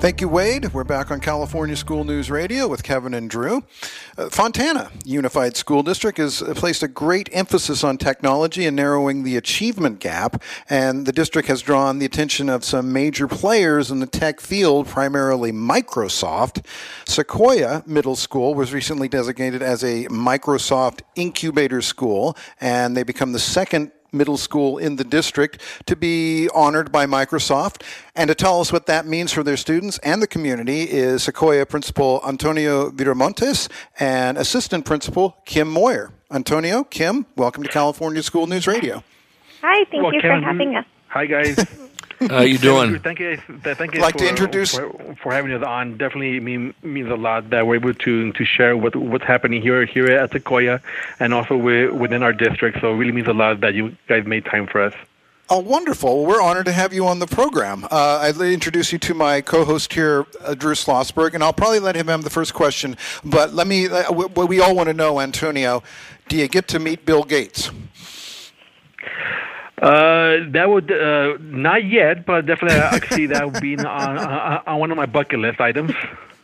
Thank you, Wade. We're back on California School News Radio with Kevin and Drew. Uh, Fontana Unified School District has placed a great emphasis on technology and narrowing the achievement gap, and the district has drawn the attention of some major players in the tech field, primarily Microsoft. Sequoia Middle School was recently designated as a Microsoft incubator school, and they become the second middle school in the district to be honored by Microsoft. And to tell us what that means for their students and the community is Sequoia Principal Antonio Viramontes and Assistant Principal Kim Moyer. Antonio, Kim, welcome to California School News Radio. Hi, thank well, you Kevin, for having us. Hi, guys. How you doing? Thank you. Thank you. Like for, to introduce for, for, having us on. Definitely mean, means a lot that we're able to to share what what's happening here here at Sequoia, and also within our district. So it really means a lot that you guys made time for us. Oh, wonderful. Well, we're honored to have you on the program. Uh, I'd introduce you to my co host here, uh, Drew Schlossberg, and I'll probably let him have the first question. But let me, uh, what we all want to know, Antonio, do you get to meet Bill Gates? Uh, that would uh, not yet, but definitely I could see that being on, on, on one of my bucket list items.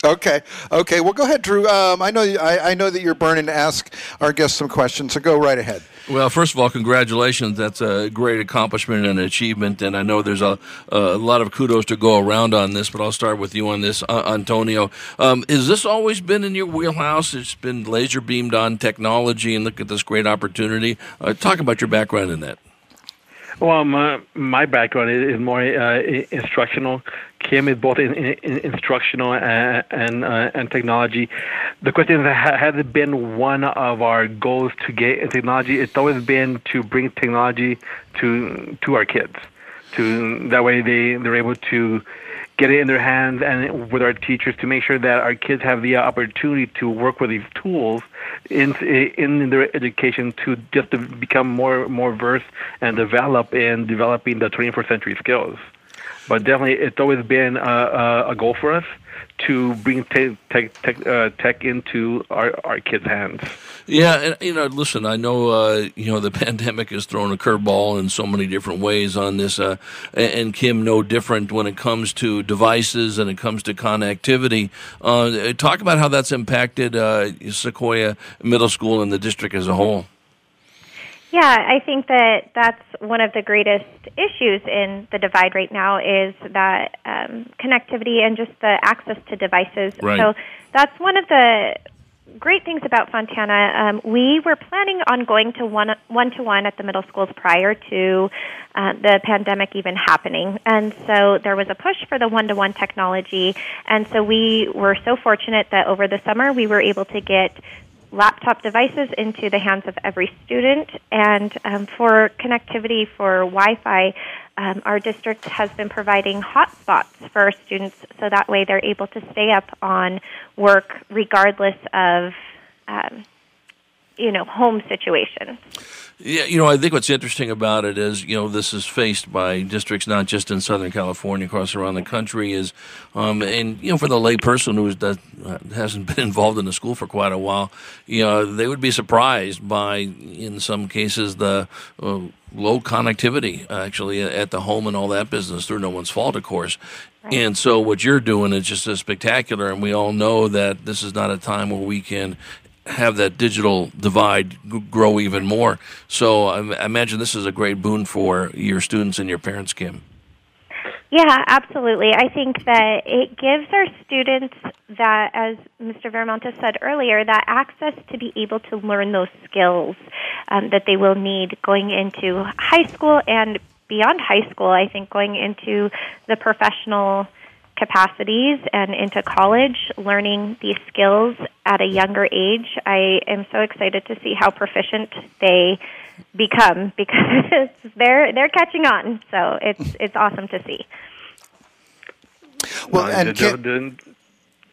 Okay. Okay. Well, go ahead, Drew. Um, I know I, I, know that you're burning to ask our guests some questions, so go right ahead. Well, first of all, congratulations. That's a great accomplishment and achievement, and I know there's a, a lot of kudos to go around on this. But I'll start with you on this, uh, Antonio. Um, has this always been in your wheelhouse? It's been laser beamed on technology, and look at this great opportunity. Uh, talk about your background in that. Well, my, my background is more uh, instructional. Kim is both in, in, instructional and and, uh, and, technology. The question is, has it been one of our goals to get in technology? It's always been to bring technology to to our kids. To that way they they're able to get it in their hands and with our teachers to make sure that our kids have the opportunity to work with these tools in in their education to just to become more more versed and develop in developing the 21st century skills. But definitely, it's always been a, a goal for us to bring tech tech, tech, uh, tech into our, our kids' hands. Yeah, and you know, listen, I know uh, you know the pandemic has thrown a curveball in so many different ways on this, uh, and Kim, no different when it comes to devices and it comes to connectivity. Uh, talk about how that's impacted uh, Sequoia Middle School and the district as a whole. Yeah, I think that that's one of the greatest issues in the divide right now is that um, connectivity and just the access to devices. Right. So that's one of the great things about Fontana. Um, we were planning on going to one one to one at the middle schools prior to uh, the pandemic even happening, and so there was a push for the one to one technology. And so we were so fortunate that over the summer we were able to get laptop devices into the hands of every student. And um, for connectivity for Wi Fi, um, our district has been providing hotspots for our students so that way they're able to stay up on work regardless of. Um, you know, home situation. Yeah, you know, I think what's interesting about it is, you know, this is faced by districts not just in Southern California, across around the country. Is, um, and you know, for the layperson who uh, hasn't been involved in the school for quite a while, you know, they would be surprised by, in some cases, the uh, low connectivity actually at the home and all that business through no one's fault, of course. Right. And so what you're doing is just a spectacular, and we all know that this is not a time where we can have that digital divide grow even more. So I imagine this is a great boon for your students and your parents, Kim. Yeah, absolutely. I think that it gives our students that, as Mr. Viramontes said earlier, that access to be able to learn those skills um, that they will need going into high school and beyond high school. I think going into the professional capacities and into college, learning these skills at a younger age. I am so excited to see how proficient they become because they're they're catching on. So it's it's awesome to see. Well, and can,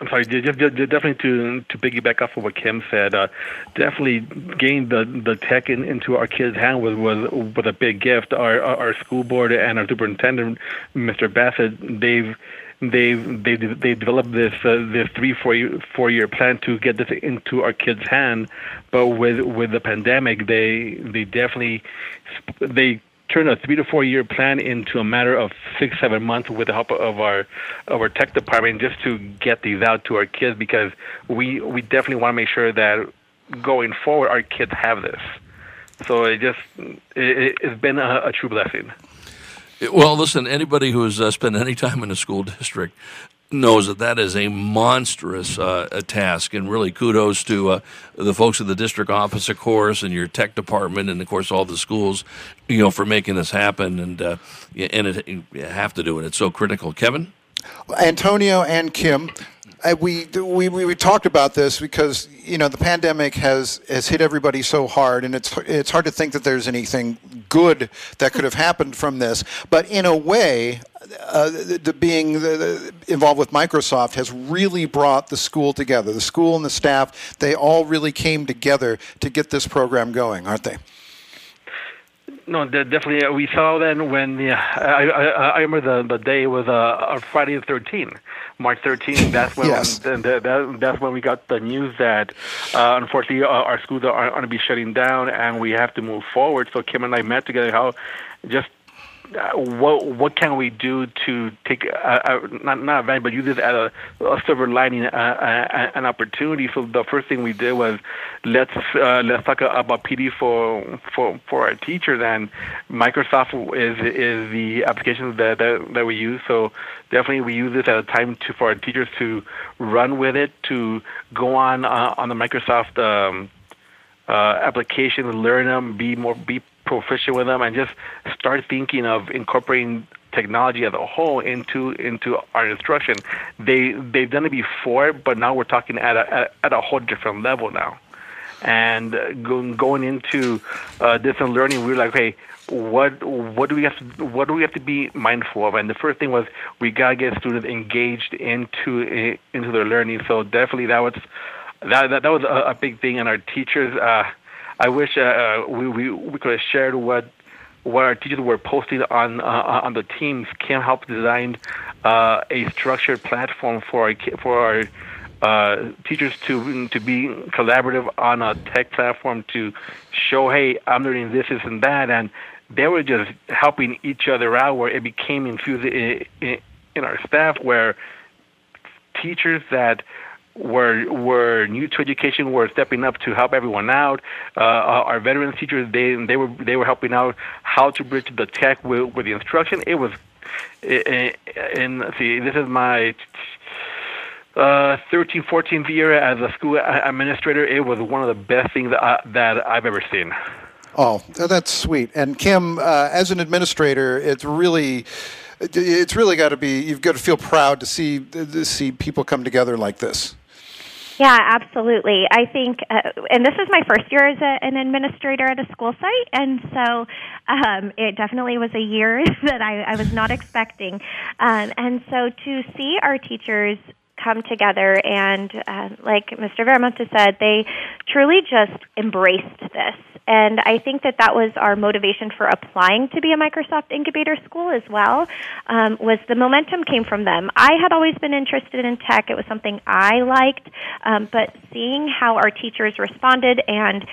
I'm sorry, just, just, definitely to to piggyback off of what Kim said, uh, definitely getting the the tech in, into our kids' hand was was was a big gift. Our our school board and our superintendent, Mr. Bassett, they've they've they they developed this uh, this three four year, four year plan to get this into our kids' hand, but with with the pandemic, they they definitely they turn a three to four year plan into a matter of six seven months with the help of our of our tech department just to get these out to our kids because we we definitely want to make sure that going forward our kids have this. So it just it, has been a, a true blessing. Well, listen, anybody who has uh, spent any time in a school district knows that that is a monstrous uh, a task, and really kudos to uh, the folks at the district office, of course, and your tech department, and of course all the schools, you know, for making this happen. And uh, and it, you have to do it; it's so critical. Kevin, Antonio, and Kim. Uh, we, we we talked about this because you know the pandemic has has hit everybody so hard, and it's it's hard to think that there's anything good that could have happened from this. But in a way, uh, the, the being the involved with Microsoft has really brought the school together. The school and the staff, they all really came together to get this program going, aren't they? No, definitely. Uh, we saw then when the, I, I, I remember the the day was uh, Friday the 13th, March 13th. That's when yes. that, that, that's when we got the news that uh, unfortunately uh, our schools are, are going to be shutting down and we have to move forward. So Kim and I met together. How just what what can we do to take uh, uh, not not advantage, but use this as a, a silver lining, uh, an opportunity. So the first thing we did was let's let's talk about PD for for for our teachers, and Microsoft is is the application that that, that we use. So definitely we use this at a time to for our teachers to run with it, to go on on the Microsoft. Um, uh, applications, learn them, be more be proficient with them, and just start thinking of incorporating technology as a whole into into our instruction. They they've done it before, but now we're talking at a at, a whole different level now. And uh, going going into uh, distance learning, we were like, hey, what what do we have to what do we have to be mindful of? And the first thing was we gotta get students engaged into into their learning. So definitely that was that that, that was a, a big thing, and our teachers. Uh, I wish uh, uh, we, we we could have shared what what our teachers were posting on uh, on the teams. Kim helped design uh, a structured platform for our for our uh, teachers to to be collaborative on a tech platform to show, hey, I'm learning this, this, and that, and they were just helping each other out. Where it became infused in, in, in our staff, where teachers that were were new to education were stepping up to help everyone out. Uh, our veterans teachers they they were they were helping out how to bridge the tech with, with the instruction. It was, and see, this is my uh, 13, 14th year as a school administrator. It was one of the best things that, I, that I've ever seen. Oh, that's sweet. And Kim, uh, as an administrator, it's really it's really got to be you've got to feel proud to see to see people come together like this. Yeah, absolutely. I think, uh, and this is my first year as a, an administrator at a school site, and so um, it definitely was a year that I, I was not expecting. Um, and so to see our teachers come together and, uh, like Mr. Veramonte said, they truly just embraced this. And I think that that was our motivation for applying to be a Microsoft Incubator School as well. Um, was the momentum came from them. I had always been interested in tech; it was something I liked. Um, but seeing how our teachers responded and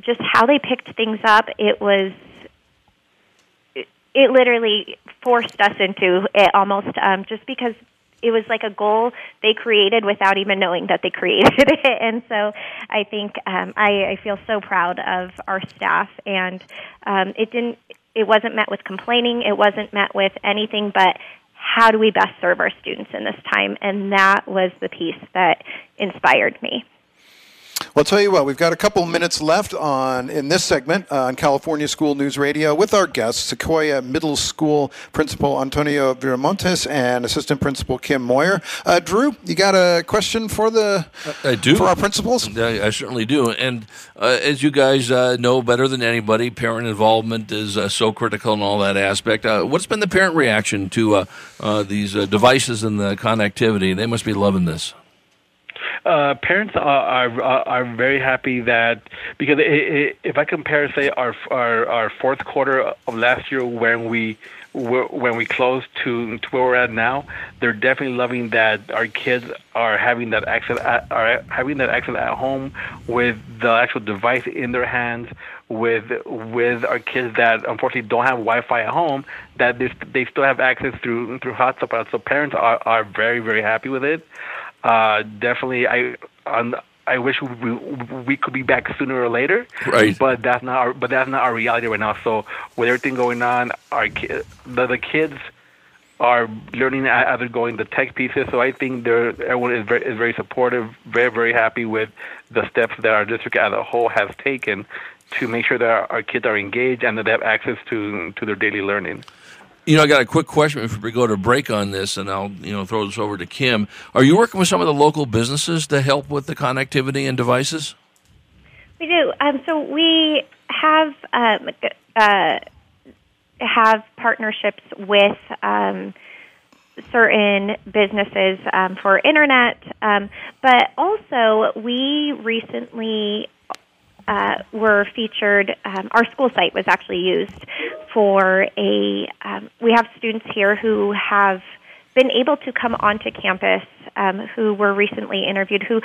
just how they picked things up, it was it literally forced us into it almost um, just because it was like a goal they created without even knowing that they created it. And so I think um, I, I feel so proud of our staff. And um, it didn't. It wasn't met with complaining. It wasn't met with anything but how do we best serve our students in this time? And that was the piece that inspired me. Well, I'll tell you what, we've got a couple minutes left on in this segment uh, on California School News Radio with our guests, Sequoia Middle School Principal Antonio Viramontes and Assistant Principal Kim Moyer. Uh, Drew, you got a question for the I do for our principals? I, I certainly do. And uh, as you guys uh, know better than anybody, parent involvement is uh, so critical in all that aspect. Uh, what's been the parent reaction to these devices and the connectivity? They must be loving this. Uh, parents are, are are very happy that because it, it, if I compare, say, our, our our fourth quarter of last year when we when we close to to where we're at now, they're definitely loving that our kids are having that access at, are having that access at home with the actual device in their hands. With with our kids that unfortunately don't have Wi-Fi at home, that they, they still have access through through hotspots. So parents are are very very happy with it. Uh, definitely, I on I wish we, we could be back sooner or later. Right. But that's not our, but that's not our reality right now. So with everything going on, our ki- the, the kids are learning as they're going the tech pieces. So I think they're everyone is very is very supportive, very very happy with the steps that our district as a whole has taken to make sure that our, our kids are engaged and that they have access to to their daily learning. You know, I got a quick question before we go to break on this, and I'll you know throw this over to Kim. Are you working with some of the local businesses to help with the connectivity and devices? We do. Um, so we have um, uh, have partnerships with um, certain businesses um, for internet, um, but also we recently uh, were featured. Um, our school site was actually used for a. Um, we have students here who have been able to come onto campus um, who were recently interviewed who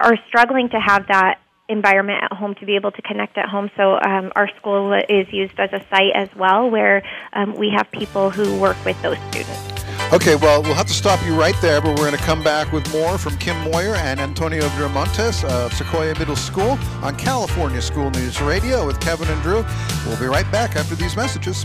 are struggling to have that environment at home to be able to connect at home. So um, our school is used as a site as well, where um, we have people who work with those students. Okay, well, we'll have to stop you right there, but we're going to come back with more from Kim Moyer and Antonio Viramontes of Sequoia Middle School on California School News Radio with Kevin and Drew. We'll be right back after these messages.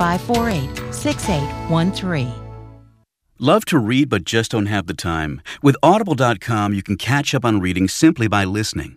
548 6813. Love to read but just don't have the time? With Audible.com, you can catch up on reading simply by listening.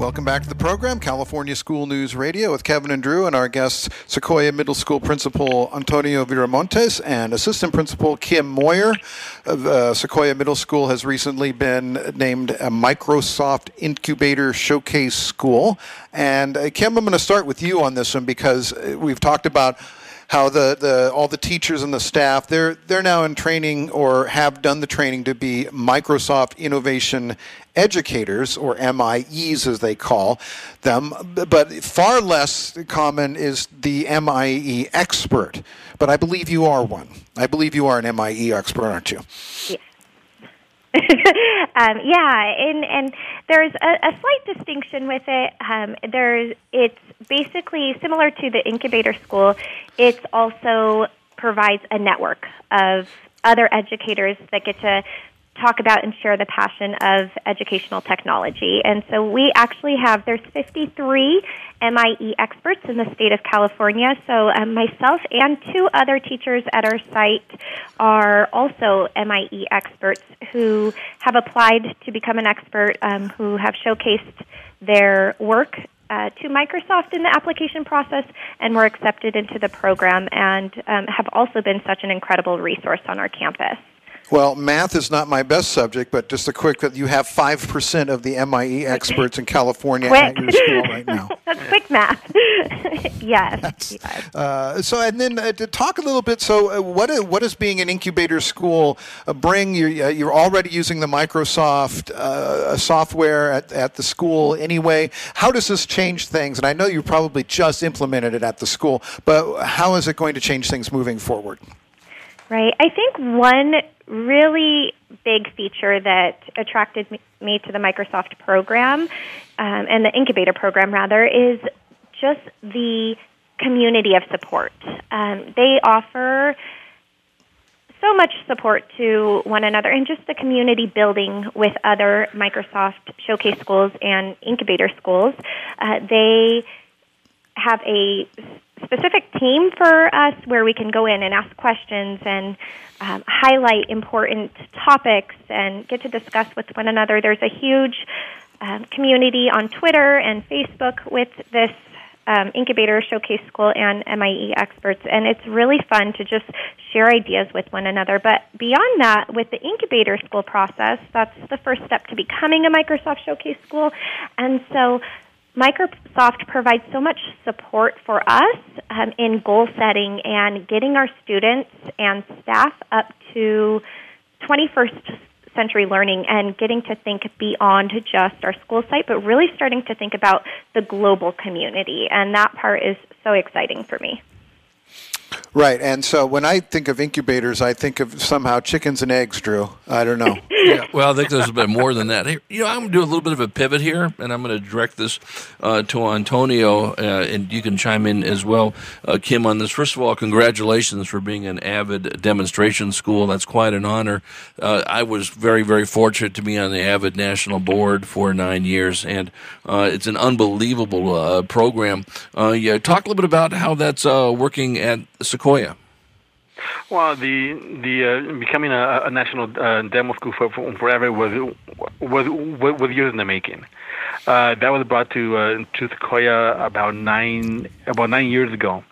Welcome back to the program, California School News Radio, with Kevin and Drew, and our guests, Sequoia Middle School Principal Antonio Viramontes and Assistant Principal Kim Moyer. Uh, Sequoia Middle School has recently been named a Microsoft Incubator Showcase School. And uh, Kim, I'm going to start with you on this one because uh, we've talked about how the, the all the teachers and the staff they're they're now in training or have done the training to be Microsoft Innovation Educators or MIEs as they call them, but far less common is the MIE expert. But I believe you are one. I believe you are an MIE expert, aren't you? Yeah. um, yeah, and and there's a, a slight distinction with it. Um, there's it's basically similar to the incubator school. It also provides a network of other educators that get to talk about and share the passion of educational technology. And so we actually have there's 53 MIE experts in the state of California. So um, myself and two other teachers at our site are also MIE experts who have applied to become an expert, um, who have showcased their work uh, to Microsoft in the application process and were accepted into the program and um, have also been such an incredible resource on our campus. Well, math is not my best subject, but just a quick you have 5% of the MIE experts in California quick. at your school right now. That's quick math. yes. yes. Uh, so, and then uh, to talk a little bit, so uh, what, is, what does being an incubator school uh, bring? You're, uh, you're already using the Microsoft uh, software at, at the school anyway. How does this change things? And I know you probably just implemented it at the school, but how is it going to change things moving forward? Right. I think one really big feature that attracted me to the Microsoft program um, and the incubator program, rather, is just the community of support. Um, they offer so much support to one another and just the community building with other Microsoft Showcase schools and incubator schools. Uh, they have a specific team for us where we can go in and ask questions and um, highlight important topics and get to discuss with one another. There's a huge um, community on Twitter and Facebook with this um, incubator showcase school and MIE experts, and it's really fun to just share ideas with one another. But beyond that, with the incubator school process, that's the first step to becoming a Microsoft Showcase school, and so Microsoft provides so much support for us um, in goal setting and getting our students and staff up to 21st century learning and getting to think beyond just our school site, but really starting to think about the global community. And that part is so exciting for me. Right, and so when I think of incubators, I think of somehow chickens and eggs, Drew. I don't know. yeah, well, I think there's a bit more than that. Hey, you know, I'm going to do a little bit of a pivot here, and I'm going to direct this uh, to Antonio, uh, and you can chime in as well, uh, Kim, on this. First of all, congratulations for being an Avid demonstration school. That's quite an honor. Uh, I was very, very fortunate to be on the Avid National Board for nine years, and uh, it's an unbelievable uh, program. yeah, talk a little bit about how that's working at Sequoia. Well, the the uh, becoming a, a national uh, demo school for, for forever was was was years in the making. Uh, that was brought to uh, to Sequoia about nine about nine years ago.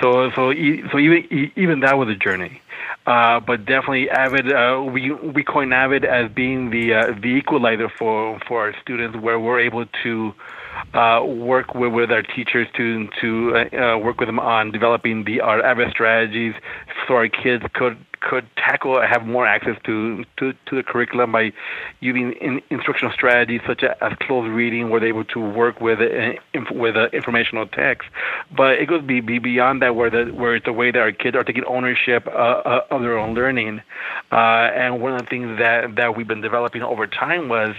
So so so even even that was a journey. Uh, but definitely Avid, uh, we we coin Avid as being the the equalizer for for our students, where we're able to uh, work with, with our teachers to to uh, uh, work with them on developing the our Avid strategies, so our kids could could tackle have more access to to, to the curriculum by using in, instructional strategies such as closed reading, where they're able to work with uh, inf- with uh, informational text. But it goes be, be beyond that, where the where it's a way that our kids are taking ownership uh, uh, of their own learning. Uh, and one of the things that that we've been developing over time was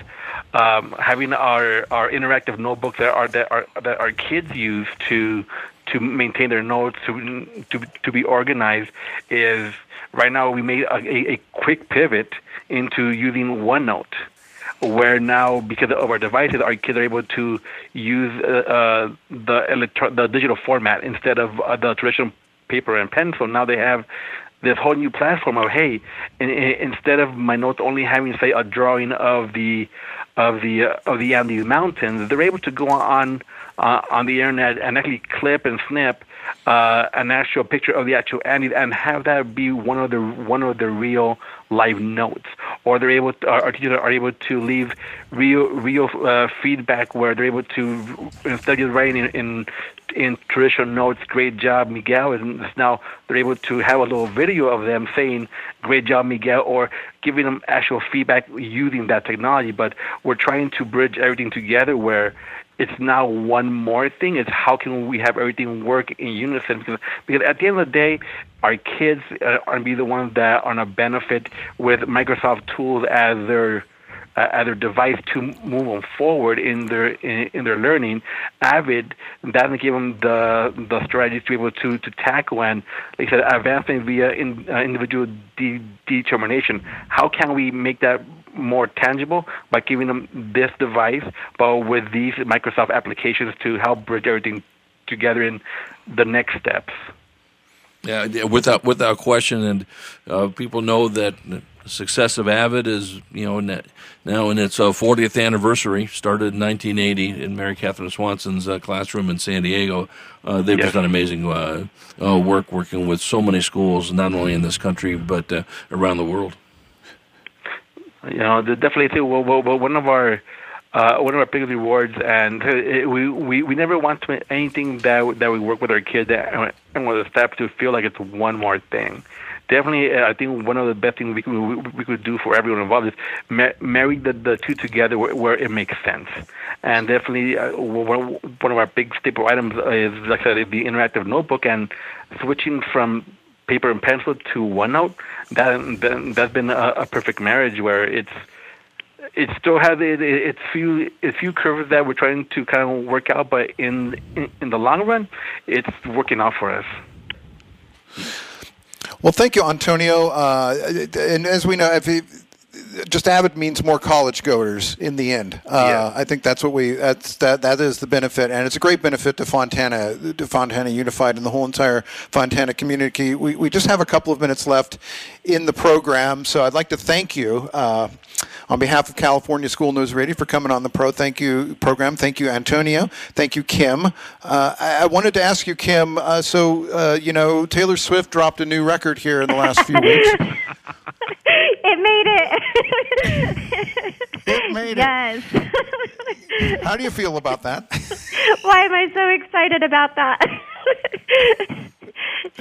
um, having our our interactive notebooks that are that are that our kids use to to maintain their notes to to to be organized is right now we made a, a, quick pivot into using OneNote where now because of our devices, our kids are able to use uh, uh, the electro- the digital format instead of uh, the traditional paper and pencil. Now they have this whole new platform of hey, in, in, instead of my notes only having say a drawing of the of the uh, of the Andes Mountains, they're able to go on uh, on the internet and actually clip and snip uh, an actual picture of the actual Andes and have that be one of the one of the real live notes. Or they're able to, our teachers are able to leave real real uh, feedback where they're able to instead of writing in, in in traditional notes, great job, Miguel, and now they're able to have a little video of them saying, great job, Miguel, or giving them actual feedback using that technology. But we're trying to bridge everything together where it's now one more thing. It's how can we have everything work in unison? Because, because at the end of the day, our kids are going to be the ones that are going to benefit with Microsoft tools as their uh, as their device to move them forward in their in, in their learning. Avid doesn't give them the the strategies to be able to to tackle and, like I said, advancing via in, uh, individual de- determination. How can we make that more tangible by giving them this device, but with these Microsoft applications to help bridge everything together in the next steps. Yeah, without without question, and uh, people know that the success of Avid is you know now in its uh, 40th anniversary. Started in 1980 in Mary Catherine Swanson's uh, classroom in San Diego. Uh, they've yes. done amazing uh, uh, work working with so many schools, not only in this country but around the world. You know, definitely one of our uh, one of our biggest rewards, and it, we, we we never want to anything that that we work with our kids that, and with the staff to feel like it's one more thing. Definitely, uh, I think one of the best things we could we, we could do for everyone involved is ma- marry the, the two together where, where it makes sense. And definitely, uh, one, one of our big staple items is, like I said, the interactive notebook and switching from paper and pencil to OneNote, that, that that's been a, a perfect marriage where it's it still has it, it's few it's few curves that we're trying to kind of work out, but in in, in the long run, it's working out for us. Well, thank you, Antonio. Uh, and as we know, if just Avid means more college goers in the end. Uh, yeah. I think that's what we that's that that is the benefit, and it's a great benefit to Fontana, to Fontana Unified, and the whole entire Fontana community. We we just have a couple of minutes left in the program, so I'd like to thank you. Uh, on behalf of California School News Radio for coming on the pro, thank you program. Thank you, Antonio. Thank you, Kim. Uh, I, I, wanted to ask you, Kim. Uh, so uh, you know, Taylor Swift dropped a new record here in the last few weeks. It made yes. it. Yes. How do you feel about that? Why am I so excited about that?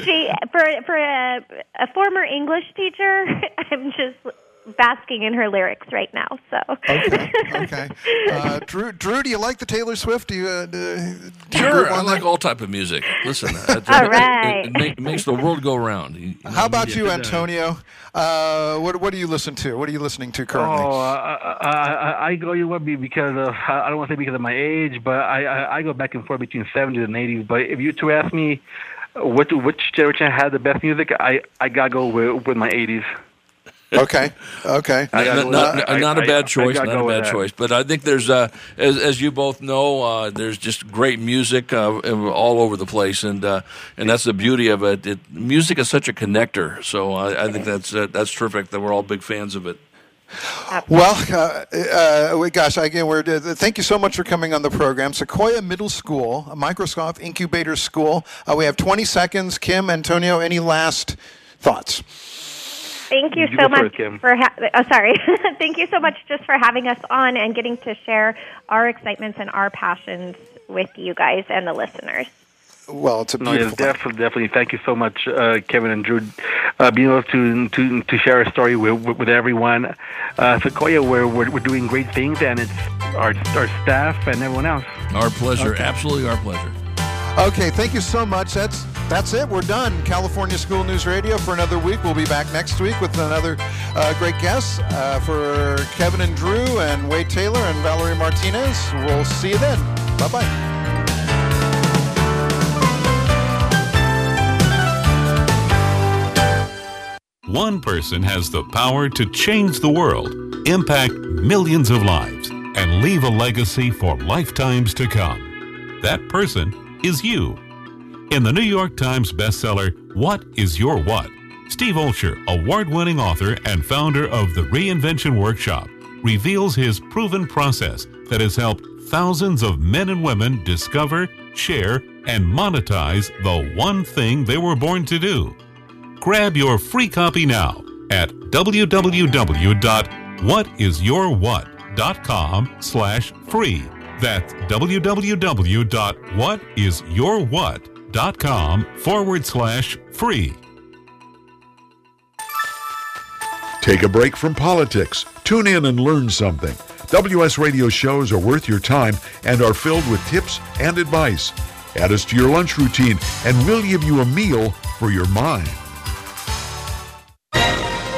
she for for a, a former English teacher, I'm just basking in her lyrics right now. So okay, okay. Uh, Drew, Drew, do you like the Taylor Swift? Do you? Uh, do sure, I like all type of music. Listen, uh, all right, it, it, it, makes the world go round. You know, How about you, Antonio? Uh, what what do you listen to? What are you listening to currently? Oh, I, I, I go you would be because of I don't want to say because of my age, but I, I, I go back and forth between 70s and 80s. But if you two ask me, which which generation had the best music, I I gotta go with with my 80s okay. Okay. Not, not, not, a bad choice. not a bad choice. But I think there's, uh, as, as you both know, uh, there's just great music uh, all over the place, and uh, and that's the beauty of it. it. Music is such a connector. So I, I think that's uh, that's terrific that we're all big fans of it. Well, uh, uh, gosh, again, we're uh, thank you so much for coming on the program. Sequoia Middle School, a Microsoft Incubator School. we have 20 seconds. Kim, Antonio, any last thoughts? Thank you, you so much for. Ha- oh, sorry. Thank you so much just for having us on and getting to share our excitements and our passions with you guys and the listeners. well, it's a No, beautiful yes, definitely, definitely. Thank you so much, uh, Kevin and Drew, uh, being able to to to share a story with with, with everyone. Uh, Sequoia, we're, we're we're doing great things, and it's our our staff and everyone else. Our pleasure. Okay. Absolutely our pleasure. Okay, thank you so much. That's that's it. We're done. California School News Radio for another week. We'll be back next week with another uh, great guest. Uh, for Kevin and Drew and Wade Taylor and Valerie Martinez, we'll see you then. Bye bye. One person has the power to change the world, impact millions of lives, and leave a legacy for lifetimes to come. That person is you. In the New York Times bestseller, What is Your What? Steve Olsher, award winning author and founder of the Reinvention Workshop, reveals his proven process that has helped thousands of men and women discover, share, and monetize the one thing they were born to do. Grab your free copy now at www.whatisyourwhat.com slash free. That's www.whatisyourwhat.com forward slash free. Take a break from politics. Tune in and learn something. WS Radio shows are worth your time and are filled with tips and advice. Add us to your lunch routine, and we'll give you a meal for your mind.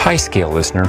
Hi, Scale listener.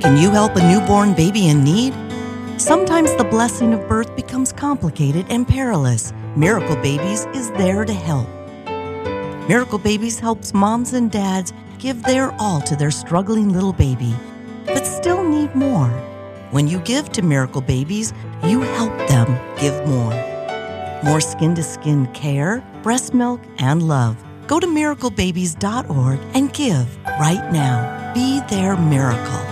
Can you help a newborn baby in need? Sometimes the blessing of birth becomes complicated and perilous. Miracle Babies is there to help. Miracle Babies helps moms and dads give their all to their struggling little baby, but still need more. When you give to Miracle Babies, you help them give more. More skin to skin care, breast milk, and love. Go to miraclebabies.org and give right now. Be their miracle.